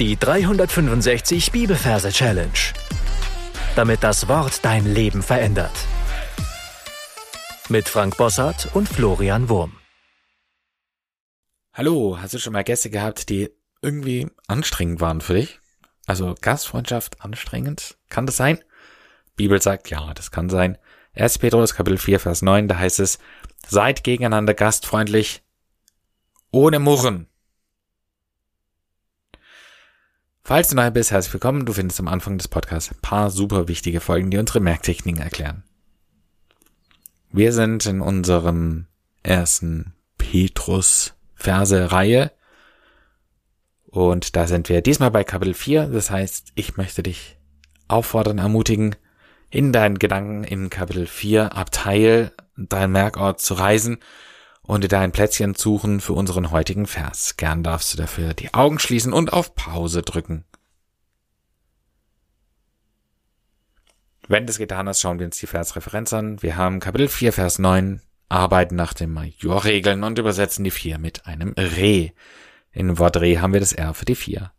Die 365 Bibelverse Challenge. Damit das Wort dein Leben verändert. Mit Frank Bossart und Florian Wurm. Hallo, hast du schon mal Gäste gehabt, die irgendwie anstrengend waren für dich? Also Gastfreundschaft anstrengend? Kann das sein? Bibel sagt, ja, das kann sein. 1. Petrus Kapitel 4, Vers 9, da heißt es, seid gegeneinander gastfreundlich, ohne Murren. Falls du neu bist, herzlich willkommen. Du findest am Anfang des Podcasts ein paar super wichtige Folgen, die unsere Merktechniken erklären. Wir sind in unserem ersten Petrus-Verse-Reihe und da sind wir diesmal bei Kapitel 4. Das heißt, ich möchte dich auffordern, ermutigen, in deinen Gedanken in Kapitel 4 Abteil, dein Merkort zu reisen und dir dein Plätzchen suchen für unseren heutigen Vers. Gern darfst du dafür die Augen schließen und auf Pause drücken. Wenn das getan hast, schauen wir uns die Versreferenz an. Wir haben Kapitel 4, Vers 9, arbeiten nach den Majorregeln und übersetzen die 4 mit einem Re. In Wort Re haben wir das R für die 4.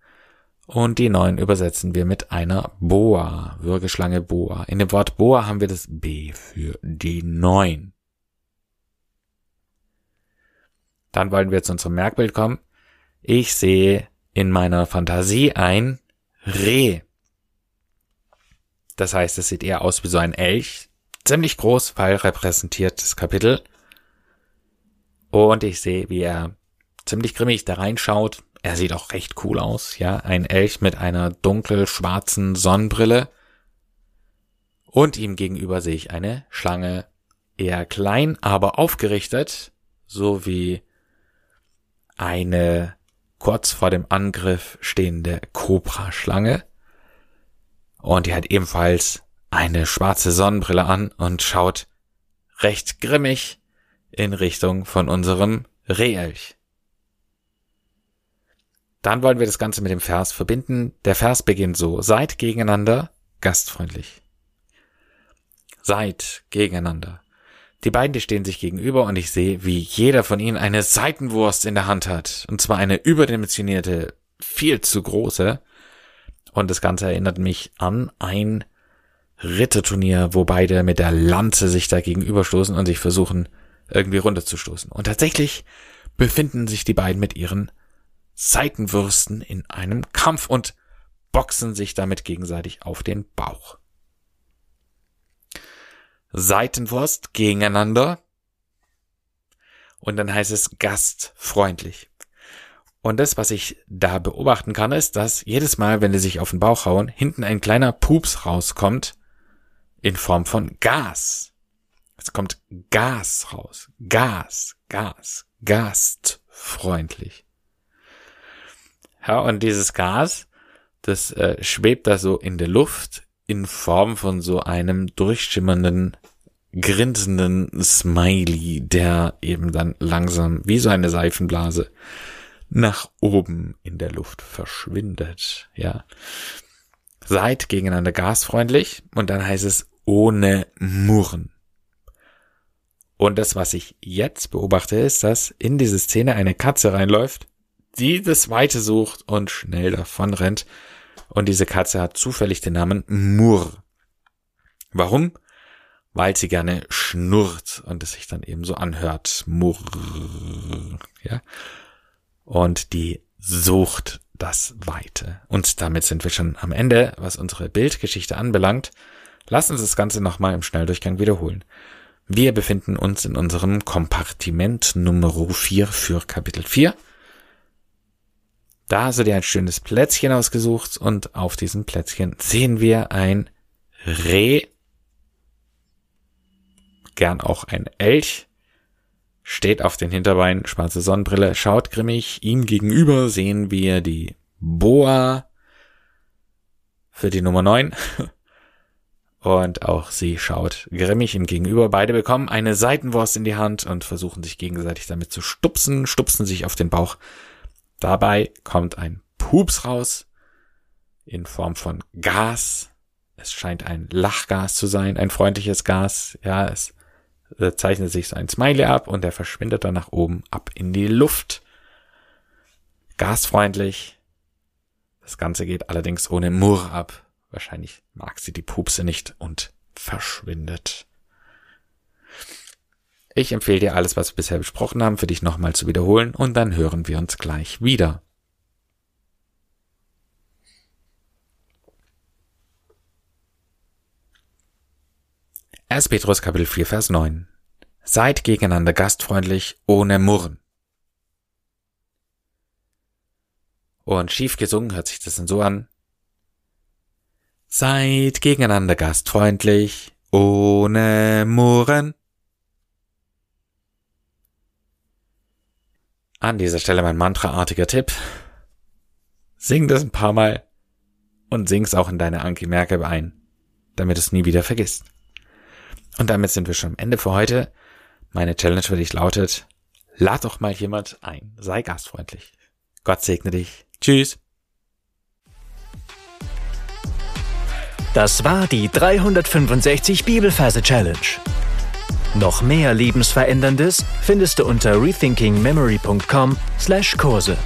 Und die 9 übersetzen wir mit einer Boa, Würgeschlange Boa. In dem Wort Boa haben wir das B für die 9. Dann wollen wir zu unserem Merkbild kommen. Ich sehe in meiner Fantasie ein Reh. Das heißt, es sieht eher aus wie so ein Elch. Ziemlich groß, weil repräsentiert das Kapitel. Und ich sehe, wie er ziemlich grimmig da reinschaut. Er sieht auch recht cool aus, ja. Ein Elch mit einer dunkel-schwarzen Sonnenbrille. Und ihm gegenüber sehe ich eine Schlange, eher klein, aber aufgerichtet, so wie eine kurz vor dem Angriff stehende Cobra-Schlange. Und die hat ebenfalls eine schwarze Sonnenbrille an und schaut recht grimmig in Richtung von unserem Rehelch. Dann wollen wir das Ganze mit dem Vers verbinden. Der Vers beginnt so. Seid gegeneinander gastfreundlich. Seid gegeneinander. Die beiden, die stehen sich gegenüber und ich sehe, wie jeder von ihnen eine Seitenwurst in der Hand hat. Und zwar eine überdimensionierte, viel zu große. Und das Ganze erinnert mich an ein Ritterturnier, wo beide mit der Lanze sich da gegenüberstoßen und sich versuchen, irgendwie runterzustoßen. Und tatsächlich befinden sich die beiden mit ihren Seitenwürsten in einem Kampf und boxen sich damit gegenseitig auf den Bauch. Seitenwurst gegeneinander. Und dann heißt es gastfreundlich. Und das, was ich da beobachten kann, ist, dass jedes Mal, wenn die sich auf den Bauch hauen, hinten ein kleiner Pups rauskommt in Form von Gas. Es kommt Gas raus. Gas, Gas, gastfreundlich. Ja, und dieses Gas, das äh, schwebt da so in der Luft in Form von so einem durchschimmernden, grinsenden Smiley, der eben dann langsam wie so eine Seifenblase nach oben in der Luft verschwindet, ja. Seid gegeneinander gasfreundlich und dann heißt es ohne Murren. Und das, was ich jetzt beobachte, ist, dass in diese Szene eine Katze reinläuft, die das Weite sucht und schnell davon rennt und diese Katze hat zufällig den Namen Murr. Warum? Weil sie gerne schnurrt und es sich dann eben so anhört. Murr. Ja. Und die sucht das Weite. Und damit sind wir schon am Ende, was unsere Bildgeschichte anbelangt. Lass uns das Ganze nochmal im Schnelldurchgang wiederholen. Wir befinden uns in unserem Kompartiment Nummer 4 für Kapitel 4. Da hast du dir ein schönes Plätzchen ausgesucht und auf diesem Plätzchen sehen wir ein Reh, gern auch ein Elch, steht auf den Hinterbeinen, schwarze Sonnenbrille, schaut grimmig, ihm gegenüber sehen wir die Boa für die Nummer 9. Und auch sie schaut grimmig ihm gegenüber. Beide bekommen eine Seitenwurst in die Hand und versuchen sich gegenseitig damit zu stupsen, stupsen sich auf den Bauch Dabei kommt ein Pups raus in Form von Gas. Es scheint ein Lachgas zu sein, ein freundliches Gas. Ja, es zeichnet sich so ein Smiley ab und er verschwindet dann nach oben ab in die Luft. Gasfreundlich. Das Ganze geht allerdings ohne Murr ab. Wahrscheinlich mag sie die Pupse nicht und verschwindet. Ich empfehle dir alles, was wir bisher besprochen haben, für dich nochmal zu wiederholen und dann hören wir uns gleich wieder. 1. Petrus Kapitel 4 Vers 9. Seid gegeneinander gastfreundlich, ohne Murren. Und schief gesungen hört sich das dann so an. Seid gegeneinander gastfreundlich, ohne Murren. An dieser Stelle mein mantraartiger Tipp. Sing das ein paar Mal und sing's auch in deine Anki Merke ein, damit es nie wieder vergisst. Und damit sind wir schon am Ende für heute. Meine Challenge für dich lautet, lad doch mal jemand ein. Sei gastfreundlich. Gott segne dich. Tschüss. Das war die 365 Bibelferse Challenge. Noch mehr Lebensveränderndes findest du unter rethinkingmemory.com/Kurse.